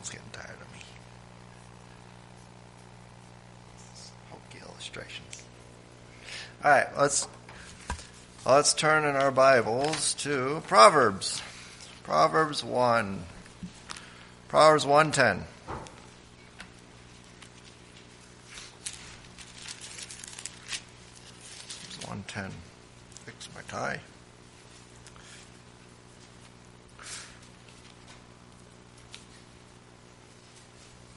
Daniel's getting tired of me. Hokey illustrations. All right, let's let's turn in our Bibles to Proverbs. Proverbs one. Proverbs 110. Fix my tie.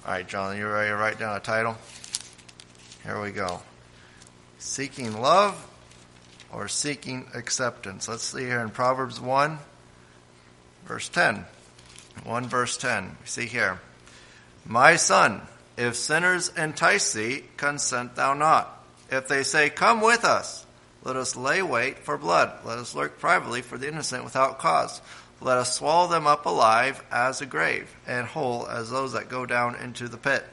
All right, John, you ready to write down a title? Here we go. Seeking love or seeking acceptance? Let's see here in Proverbs 1, verse 10. 1 verse 10. See here. My son, if sinners entice thee, consent thou not. If they say, Come with us, let us lay wait for blood. Let us lurk privately for the innocent without cause. Let us swallow them up alive as a grave, and whole as those that go down into the pit.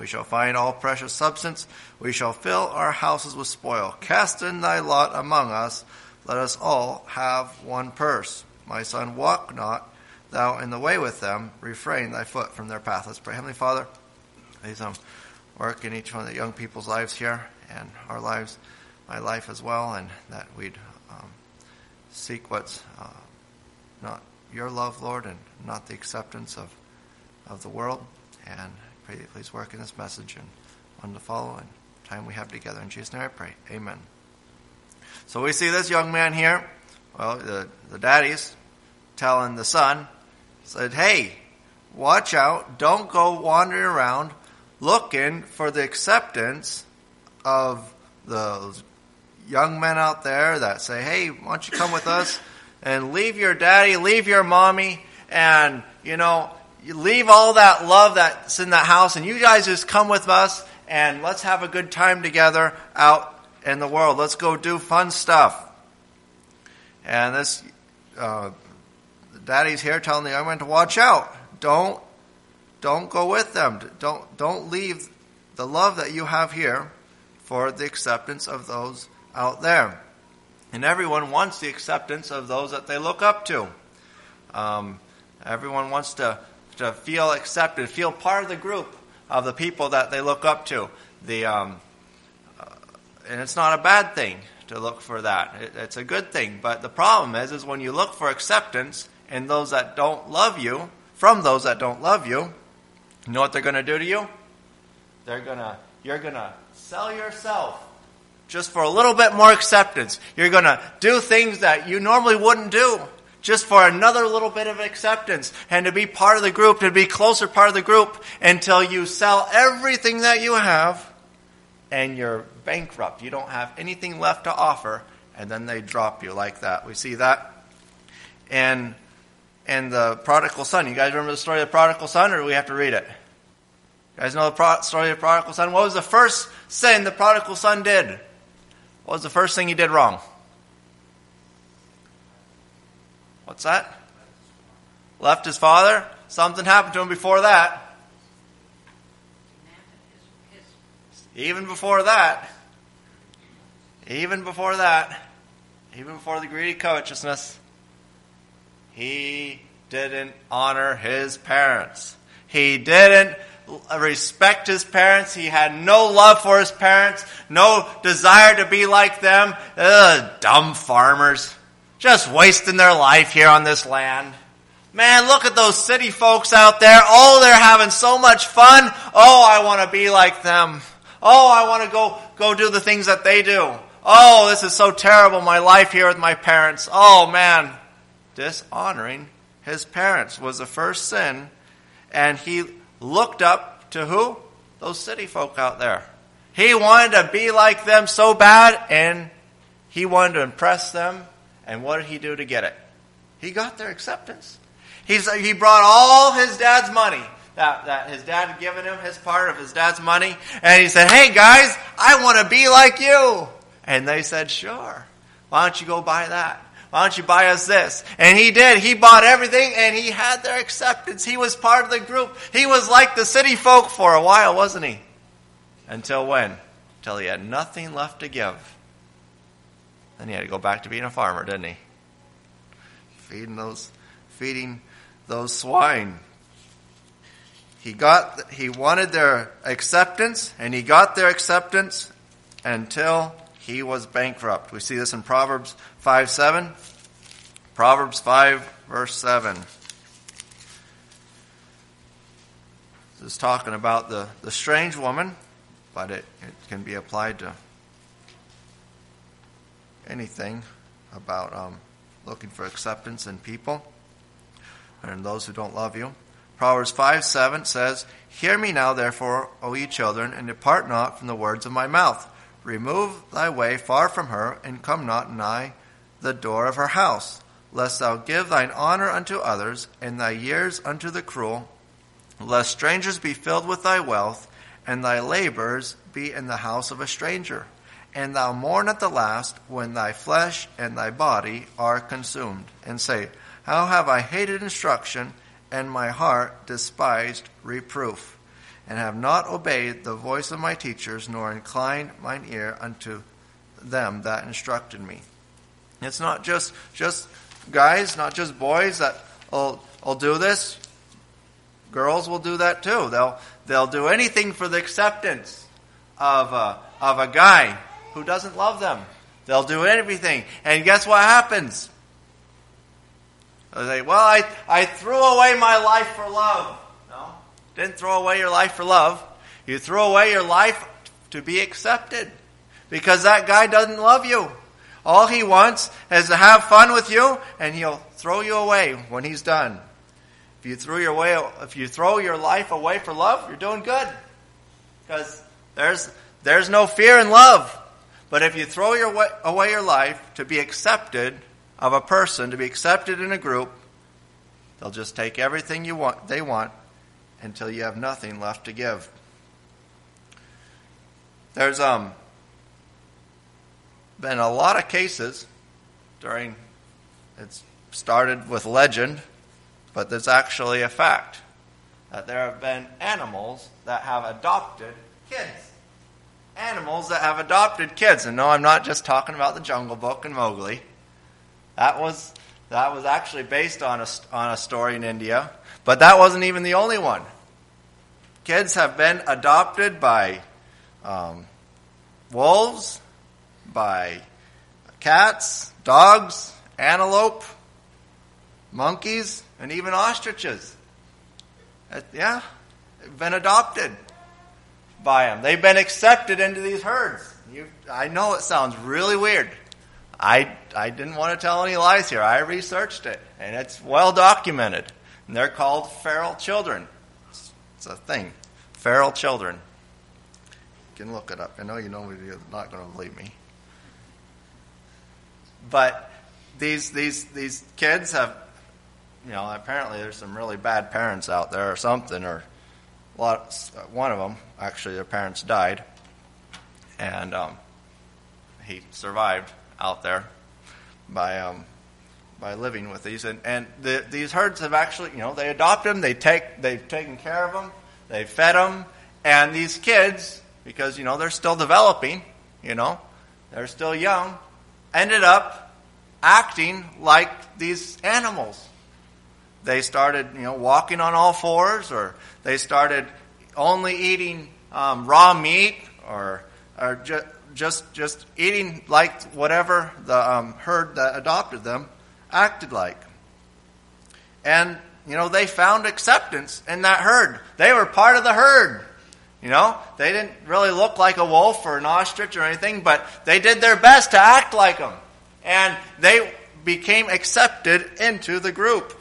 We shall find all precious substance. We shall fill our houses with spoil. Cast in thy lot among us. Let us all have one purse. My son, walk not thou in the way with them. Refrain thy foot from their path. Let's pray. Heavenly Father, please um, work in each one of the young people's lives here and our lives my life as well, and that we'd um, seek what's uh, not your love, Lord, and not the acceptance of, of the world. And pray that please work in this message and one the following time we have together. In Jesus' name I pray. Amen. So we see this young man here. Well, the, the daddy's telling the son, said, hey, watch out. Don't go wandering around looking for the acceptance of those young men out there that say, hey, why don't you come with us and leave your daddy, leave your mommy, and, you know, you leave all that love that's in that house, and you guys just come with us, and let's have a good time together out in the world. Let's go do fun stuff. And this, uh, daddy's here telling the young men to watch out. Don't, don't go with them. Don't, don't leave the love that you have here for the acceptance of those out there. And everyone wants the acceptance of those that they look up to. Um, everyone wants to, to feel accepted, feel part of the group of the people that they look up to. The, um, uh, and it's not a bad thing to look for that. It, it's a good thing. But the problem is, is when you look for acceptance in those that don't love you, from those that don't love you, you know what they're going to do to you? They're going to, you're going to sell yourself just for a little bit more acceptance. You're going to do things that you normally wouldn't do just for another little bit of acceptance and to be part of the group, to be closer part of the group until you sell everything that you have and you're bankrupt. You don't have anything left to offer and then they drop you like that. We see that. And and the prodigal son. You guys remember the story of the prodigal son or do we have to read it? You guys know the story of the prodigal son? What was the first sin the prodigal son did? What was the first thing he did wrong? What's that? Left his father. Something happened to him before that. Even before that. Even before that. Even before the greedy covetousness. He didn't honor his parents. He didn't respect his parents. He had no love for his parents, no desire to be like them. Ugh, dumb farmers. Just wasting their life here on this land. Man, look at those city folks out there. Oh, they're having so much fun. Oh, I want to be like them. Oh, I want to go, go do the things that they do. Oh, this is so terrible, my life here with my parents. Oh, man. Dishonoring his parents was the first sin, and he looked up to who? Those city folk out there. He wanted to be like them so bad, and he wanted to impress them. And what did he do to get it? He got their acceptance. He's, he brought all his dad's money that, that his dad had given him, his part of his dad's money, and he said, Hey guys, I want to be like you. And they said, Sure. Why don't you go buy that? Why don't you buy us this? And he did. He bought everything and he had their acceptance. He was part of the group. He was like the city folk for a while, wasn't he? Until when? Until he had nothing left to give. Then he had to go back to being a farmer, didn't he? Feeding those, feeding those swine. he got he wanted their acceptance and he got their acceptance until he was bankrupt. We see this in Proverbs 5 7. Proverbs 5, verse 7. This is talking about the, the strange woman, but it, it can be applied to anything about um, looking for acceptance in people and those who don't love you. Proverbs 5 7 says, Hear me now, therefore, O ye children, and depart not from the words of my mouth. Remove thy way far from her, and come not nigh the door of her house, lest thou give thine honor unto others, and thy years unto the cruel, lest strangers be filled with thy wealth, and thy labors be in the house of a stranger. And thou mourn at the last, when thy flesh and thy body are consumed, and say, How have I hated instruction, and my heart despised reproof, and have not obeyed the voice of my teachers, nor inclined mine ear unto them that instructed me. It's not just just guys, not just boys that will, will do this. Girls will do that too. They'll they'll do anything for the acceptance of a, of a guy who doesn't love them. They'll do everything, and guess what happens? They say, "Well, I I threw away my life for love." Didn't throw away your life for love. You threw away your life to be accepted because that guy doesn't love you. All he wants is to have fun with you, and he'll throw you away when he's done. If you throw your way, if you throw your life away for love, you're doing good, because there's there's no fear in love. But if you throw your way, away your life to be accepted of a person, to be accepted in a group, they'll just take everything you want, they want, until you have nothing left to give. There's um been a lot of cases during, it's started with legend, but there's actually a fact that there have been animals that have adopted kids. Animals that have adopted kids. And no, I'm not just talking about the Jungle Book and Mowgli. That was, that was actually based on a, on a story in India. But that wasn't even the only one. Kids have been adopted by um, wolves, by cats, dogs, antelope, monkeys, and even ostriches. Uh, yeah, they've been adopted by them. They've been accepted into these herds. You, I know it sounds really weird. I, I didn't want to tell any lies here. I researched it, and it's well documented. And they're called feral children. It's, a thing. Feral children. You can look it up. I know you know you're not going to believe me. But these these these kids have, you know, apparently there's some really bad parents out there or something, or a lot. One of them actually, their parents died, and um, he survived out there by um, by living with these, and and the, these herds have actually, you know, they adopt them, they take they've taken care of them, they've fed them, and these kids, because you know they're still developing, you know, they're still young ended up acting like these animals. They started, you know, walking on all fours, or they started only eating um, raw meat, or or ju- just just eating like whatever the um, herd that adopted them acted like. And you know, they found acceptance in that herd. They were part of the herd. You know, they didn't really look like a wolf or an ostrich or anything, but they did their best to act like them. And they became accepted into the group.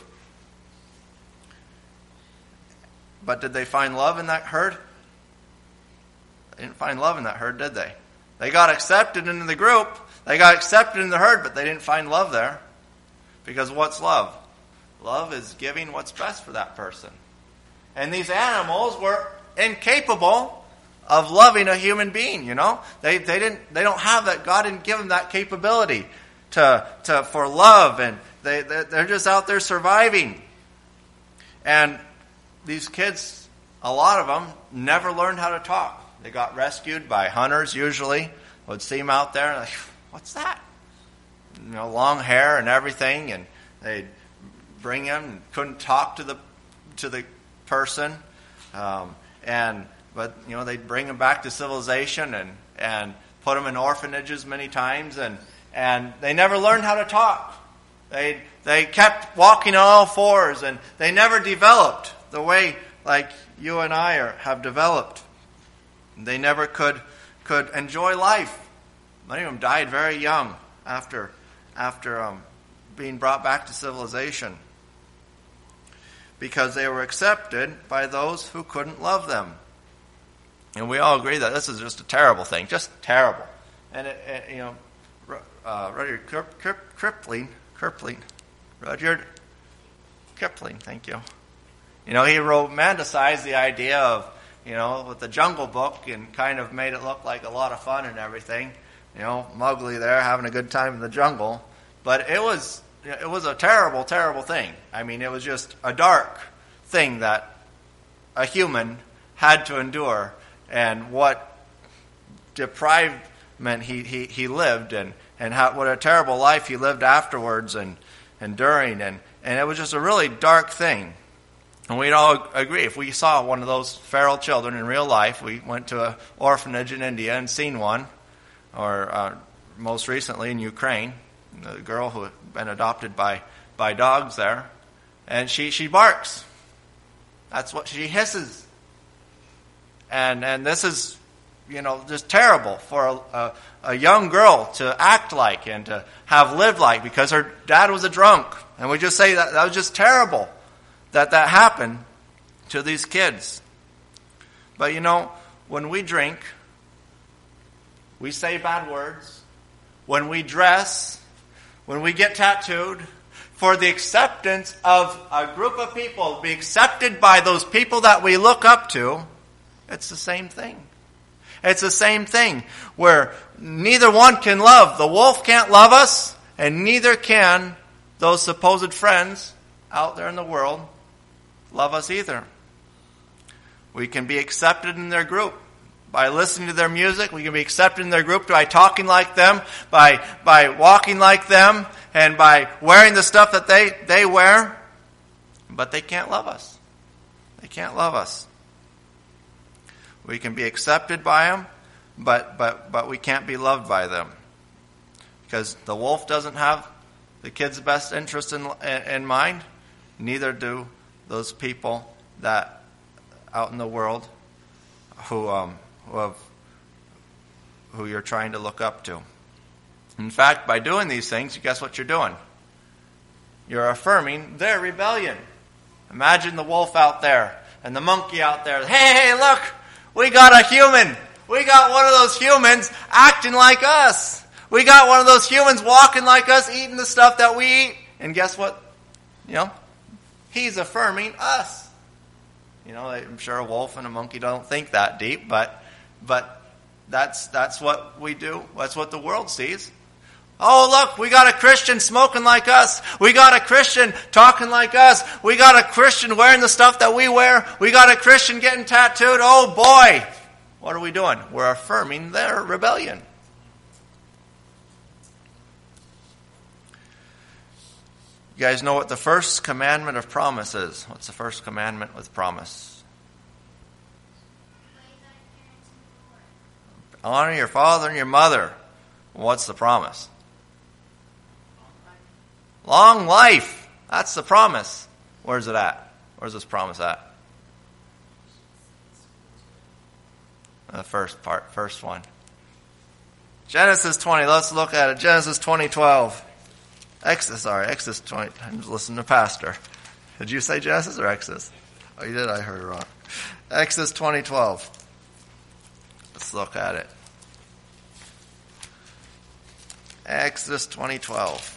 But did they find love in that herd? They didn't find love in that herd, did they? They got accepted into the group. They got accepted in the herd, but they didn't find love there. Because what's love? Love is giving what's best for that person. And these animals were incapable of loving a human being, you know? They, they didn't, they don't have that, God didn't give them that capability to, to, for love and they, they're just out there surviving. And these kids, a lot of them, never learned how to talk. They got rescued by hunters usually, would see them out there and like, what's that? You know, long hair and everything, and they'd bring them and couldn't talk to the, to the person Um, and but you know they'd bring them back to civilization and and put them in orphanages many times and and they never learned how to talk. They they kept walking on all fours and they never developed the way like you and I are, have developed. They never could could enjoy life. Many of them died very young after after um, being brought back to civilization because they were accepted by those who couldn't love them. And we all agree that this is just a terrible thing, just terrible. And it, it, you know, uh, Rudyard Kipling, Kipling, Rudyard Kipling, thank you. You know, he romanticized the idea of, you know, with the Jungle Book and kind of made it look like a lot of fun and everything. You know, Mowgli there having a good time in the jungle, but it was it was a terrible, terrible thing. I mean, it was just a dark thing that a human had to endure, and what deprivement he, he, he lived, and, and how, what a terrible life he lived afterwards and, and during. And, and it was just a really dark thing. And we'd all agree if we saw one of those feral children in real life, we went to an orphanage in India and seen one, or uh, most recently in Ukraine, the girl who had been adopted by, by dogs there, and she, she barks. That's what she hisses. And, and this is, you know, just terrible for a, a, a young girl to act like and to have lived like because her dad was a drunk. And we just say that that was just terrible that that happened to these kids. But you know, when we drink, we say bad words. When we dress, when we get tattooed, for the acceptance of a group of people, be accepted by those people that we look up to, it's the same thing. It's the same thing where neither one can love. The wolf can't love us, and neither can those supposed friends out there in the world love us either. We can be accepted in their group by listening to their music. We can be accepted in their group by talking like them, by, by walking like them, and by wearing the stuff that they, they wear. But they can't love us. They can't love us. We can be accepted by them, but, but, but we can't be loved by them. Because the wolf doesn't have the kid's best interest in, in mind, neither do those people that out in the world who, um, have, who you're trying to look up to. In fact, by doing these things, guess what you're doing? You're affirming their rebellion. Imagine the wolf out there and the monkey out there. Hey, hey, look! We got a human! We got one of those humans acting like us! We got one of those humans walking like us, eating the stuff that we eat. And guess what? You know, he's affirming us. You know, I'm sure a wolf and a monkey don't think that deep, but but that's that's what we do. That's what the world sees. Oh, look, we got a Christian smoking like us. We got a Christian talking like us. We got a Christian wearing the stuff that we wear. We got a Christian getting tattooed. Oh boy. What are we doing? We're affirming their rebellion. You guys know what the first commandment of promise is? What's the first commandment with promise? Honor your father and your mother. What's the promise? Long life. That's the promise. Where's it at? Where's this promise at? The first part, first one. Genesis 20. Let's look at it. Genesis 20, 12. Exodus, sorry, Exodus 20. I'm just listening to Pastor. Did you say Genesis or Exodus? Oh, you did? I heard it wrong. Exodus 20, 12. Let's look at it. Exodus 2012.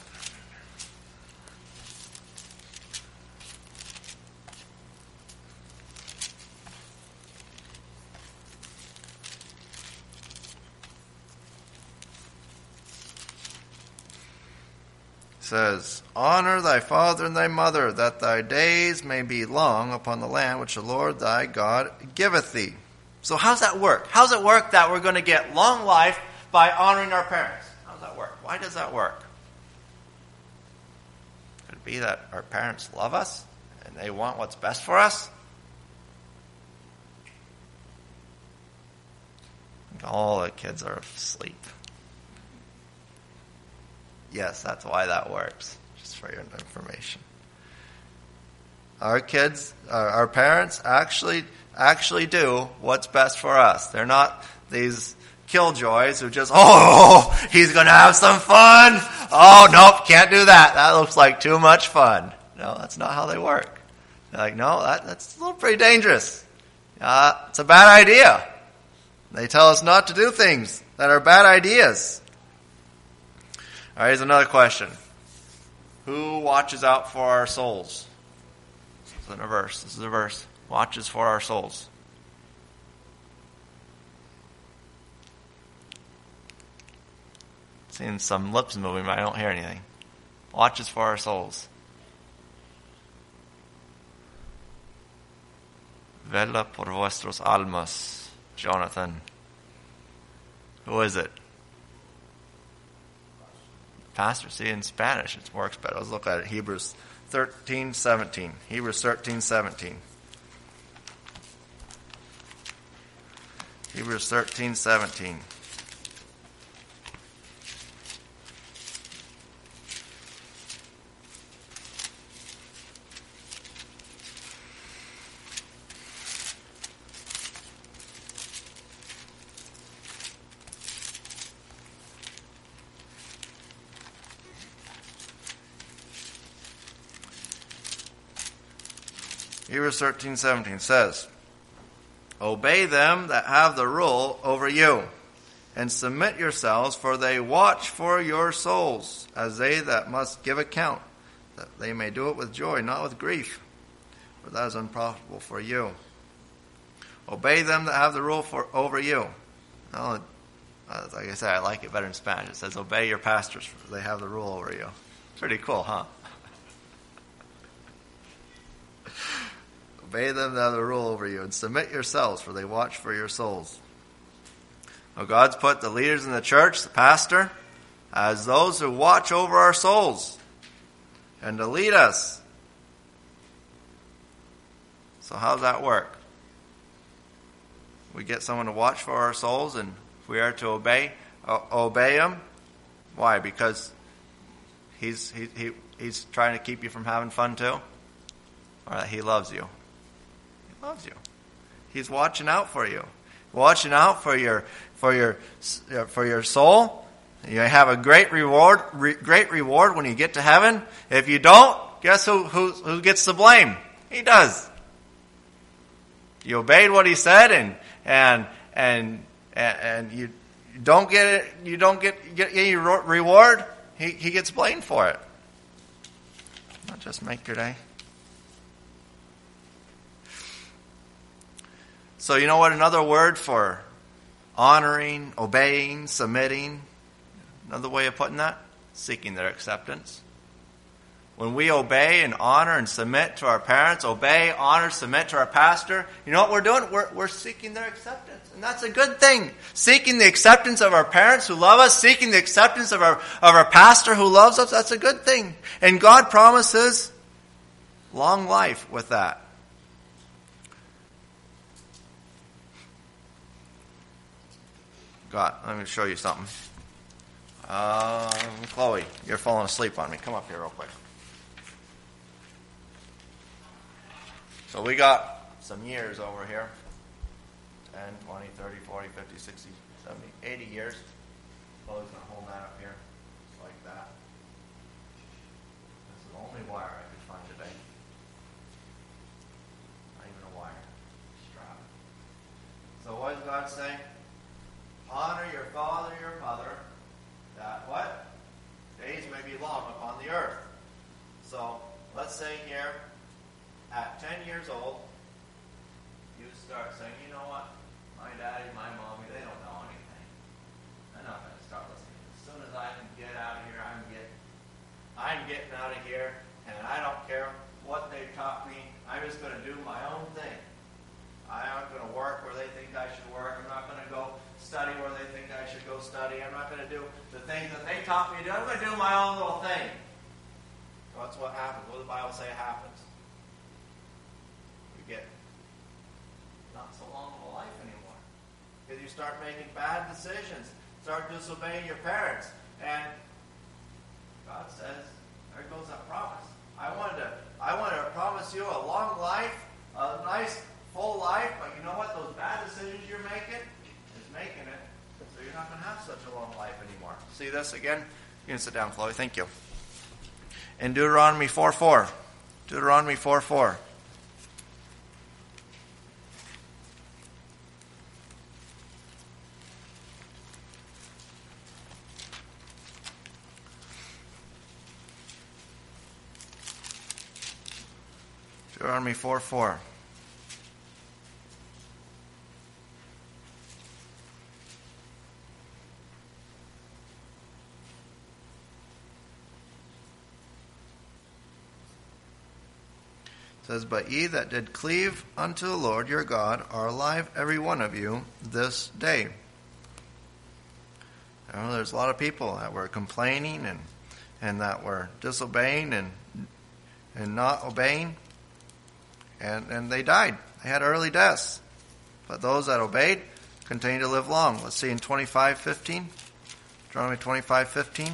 says, Honor thy father and thy mother, that thy days may be long upon the land which the Lord thy God giveth thee. So how's that work? How's it work that we're going to get long life by honoring our parents? Why does that work? Could it be that our parents love us and they want what's best for us? All the kids are asleep. Yes, that's why that works, just for your information. Our kids, our parents actually actually do what's best for us. They're not these killjoys who just, oh, he's going to have some fun. Oh, nope, can't do that. That looks like too much fun. No, that's not how they work. They're like, no, that, that's a little pretty dangerous. Uh, it's a bad idea. They tell us not to do things that are bad ideas. All right, here's another question. Who watches out for our souls? This is a verse. This is a verse. Watches for our souls. Seeing some lips moving, but I don't hear anything. Watches for our souls. Vela por vuestros almas, Jonathan. Who is it? Pastor, see in Spanish it works better. Let's look at it. Hebrews 13, 17. Hebrews 13, 17. Hebrews 13, 17. Hebrews 13, 17 says, Obey them that have the rule over you, and submit yourselves, for they watch for your souls, as they that must give account, that they may do it with joy, not with grief, for that is unprofitable for you. Obey them that have the rule for, over you. Well, uh, like I said, I like it better in Spanish. It says, Obey your pastors, for they have the rule over you. Pretty cool, huh? Obey them that the rule over you, and submit yourselves, for they watch for your souls. Well, God's put the leaders in the church, the pastor, as those who watch over our souls and to lead us. So, how does that work? We get someone to watch for our souls, and if we are to obey, uh, obey him. Why? Because he's he, he he's trying to keep you from having fun too, or that he loves you loves you. He's watching out for you, watching out for your for your for your soul. You have a great reward, re, great reward when you get to heaven. If you don't, guess who, who who gets the blame? He does. You obeyed what he said, and and and and you don't get it. You don't get get any reward. He he gets blamed for it. Not just make your day. So, you know what? Another word for honoring, obeying, submitting, another way of putting that? Seeking their acceptance. When we obey and honor and submit to our parents, obey, honor, submit to our pastor, you know what we're doing? We're, we're seeking their acceptance. And that's a good thing. Seeking the acceptance of our parents who love us, seeking the acceptance of our, of our pastor who loves us, that's a good thing. And God promises long life with that. Got. Let me show you something. Um, Chloe, you're falling asleep on me. Come up here real quick. So we got some years over here 10, 20, 30, 40, 50, 60, 70, 80 years. Chloe's going to hold that up here, just like that. This is the only wire I could find today. Not even a wire. Strap. So what does God say? Honor your father and your mother, that what? Days may be long upon the earth. So, let's say here, at 10 years old, you start saying, you know what? My daddy, my mommy, they don't know anything. I'm not going to start listening. As soon as I can get out of here, I'm getting, I'm getting out of here, and I don't care what they taught me. I'm just going to do my own thing. I'm not going to work where they think I should work. I'm not going to go study where they think I should go study. I'm not going to do the things that they taught me to do. I'm going to do my own little thing. That's what happens. What does the Bible say happens? You get not so long of a life anymore. Because you start making bad decisions, start disobeying your parents. And God says, there goes that promise. I wanted to, I wanted to promise you a long life, a nice full life, but you know what? Those bad decisions you're making making it so you're not going to have such a long life anymore. See this again? You can sit down, Chloe. Thank you. In Deuteronomy 4 4. Deuteronomy 4 4. Deuteronomy 4 4. Says, But ye that did cleave unto the Lord your God are alive, every one of you, this day. You know, there's a lot of people that were complaining and, and that were disobeying and, and not obeying, and, and they died. They had early deaths. But those that obeyed continue to live long. Let's see in 25:15, Deuteronomy 25:15.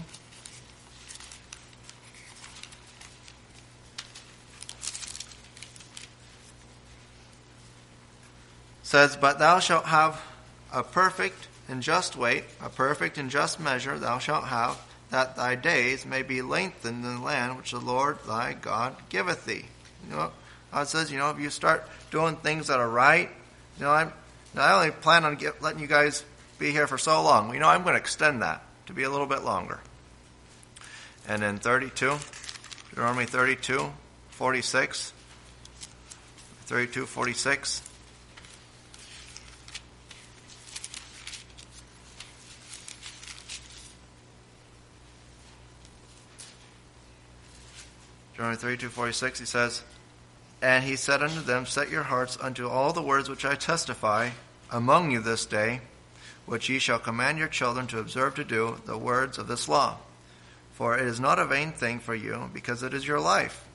Says, But thou shalt have a perfect and just weight, a perfect and just measure thou shalt have, that thy days may be lengthened in the land which the Lord thy God giveth thee. You know, God says, you know, if you start doing things that are right, you know, I'm, I only plan on get, letting you guys be here for so long. You know, I'm going to extend that to be a little bit longer. And then 32, Deuteronomy 32, 46, 32, 46. Deuteronomy 32, 46, he says, And he said unto them, Set your hearts unto all the words which I testify among you this day, which ye shall command your children to observe to do the words of this law. For it is not a vain thing for you, because it is your life.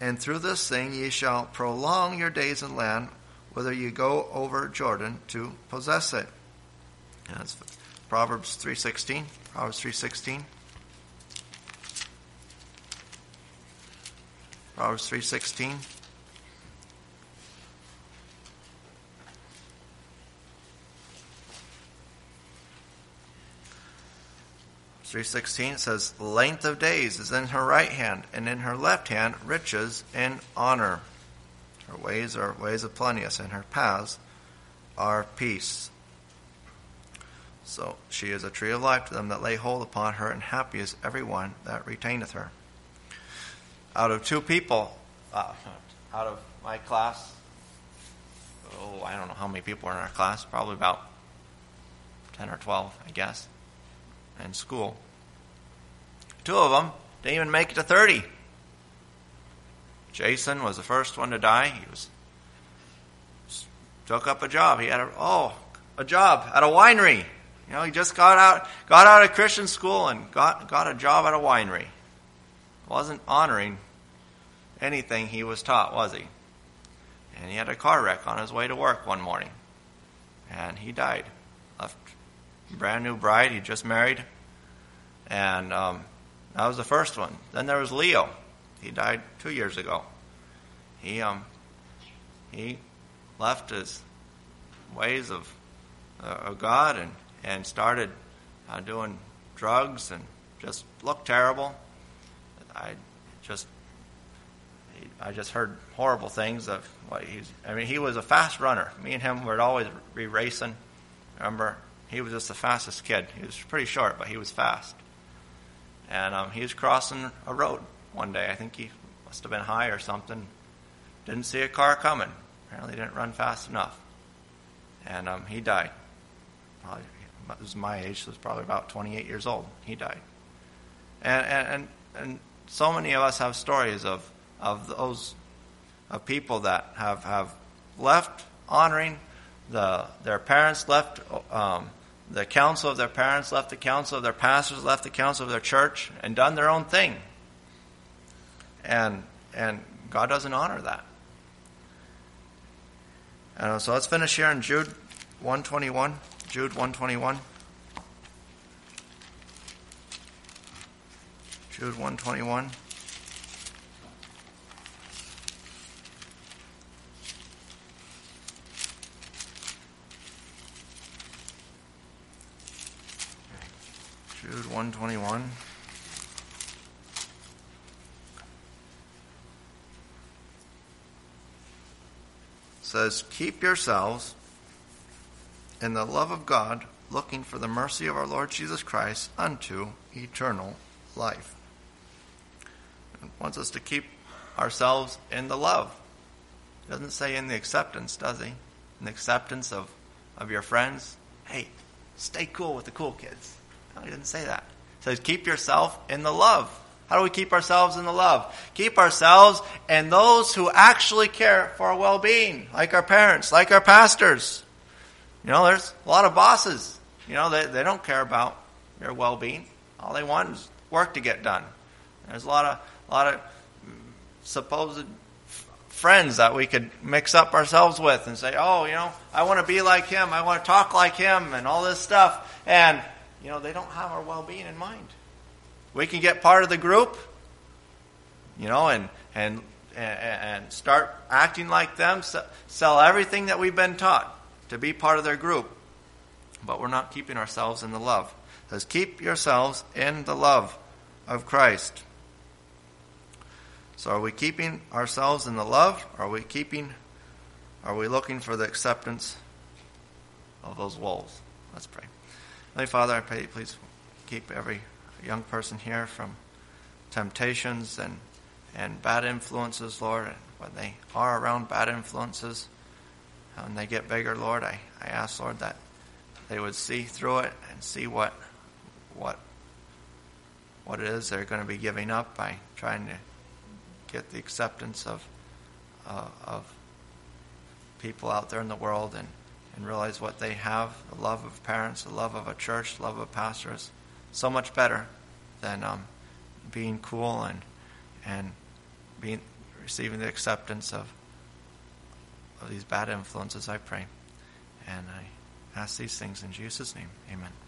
And through this thing ye shall prolong your days in land, whither ye go over Jordan to possess it. That's Proverbs 3.16. Proverbs 3.16. Proverbs 3.16. Three sixteen says, "Length of days is in her right hand, and in her left hand riches and honor. Her ways are ways of plenteous, and her paths are peace." So she is a tree of life to them that lay hold upon her, and happy is every one that retaineth her out of two people, uh, out of my class, oh, I don't know how many people were in our class, probably about 10 or 12, I guess, in school. Two of them didn't even make it to 30. Jason was the first one to die. He was took up a job. He had a oh a job at a winery. You know, he just got out got out of Christian school and got got a job at a winery wasn't honoring anything he was taught, was he? And he had a car wreck on his way to work one morning. And he died. Left brand new bride, he just married. And um, that was the first one. Then there was Leo. He died two years ago. He um, he left his ways of, uh, of God and, and started uh, doing drugs and just looked terrible. I just I just heard horrible things of what he's. I mean, he was a fast runner. Me and him would always be racing. Remember, he was just the fastest kid. He was pretty short, but he was fast. And um, he was crossing a road one day. I think he must have been high or something. Didn't see a car coming. Apparently, didn't run fast enough. And um, he died. Probably, it was my age, so he was probably about 28 years old. He died. And, and, and, and so many of us have stories of, of those of people that have, have left honoring the, their parents, left um, the counsel of their parents, left the counsel of their pastors, left the counsel of their church, and done their own thing. And, and God doesn't honor that. And so let's finish here in Jude 121. Jude 121. Jude 121. Jude 121. says, Keep yourselves in the love of God, looking for the mercy of our Lord Jesus Christ unto eternal life. Wants us to keep ourselves in the love. He doesn't say in the acceptance, does he? In the acceptance of, of your friends. Hey, stay cool with the cool kids. No, he doesn't say that. He says, keep yourself in the love. How do we keep ourselves in the love? Keep ourselves and those who actually care for our well-being, like our parents, like our pastors. You know, there's a lot of bosses. You know, they, they don't care about your well-being. All they want is work to get done. There's a lot of a lot of mm, supposed friends that we could mix up ourselves with and say, "Oh, you know, I want to be like him. I want to talk like him," and all this stuff. And you know, they don't have our well-being in mind. We can get part of the group, you know, and and and start acting like them, sell everything that we've been taught to be part of their group. But we're not keeping ourselves in the love. It says, keep yourselves in the love of Christ. So are we keeping ourselves in the love? Are we keeping are we looking for the acceptance of those wolves? Let's pray. Holy Father, I pray please keep every young person here from temptations and, and bad influences, Lord. And when they are around bad influences, when they get bigger, Lord, I, I ask, Lord, that they would see through it and see what what what it is they're going to be giving up by trying to get the acceptance of uh, of people out there in the world and, and realize what they have the love of parents, the love of a church, the love of pastors so much better than um, being cool and and being receiving the acceptance of of these bad influences. I pray, and I ask these things in Jesus' name. Amen.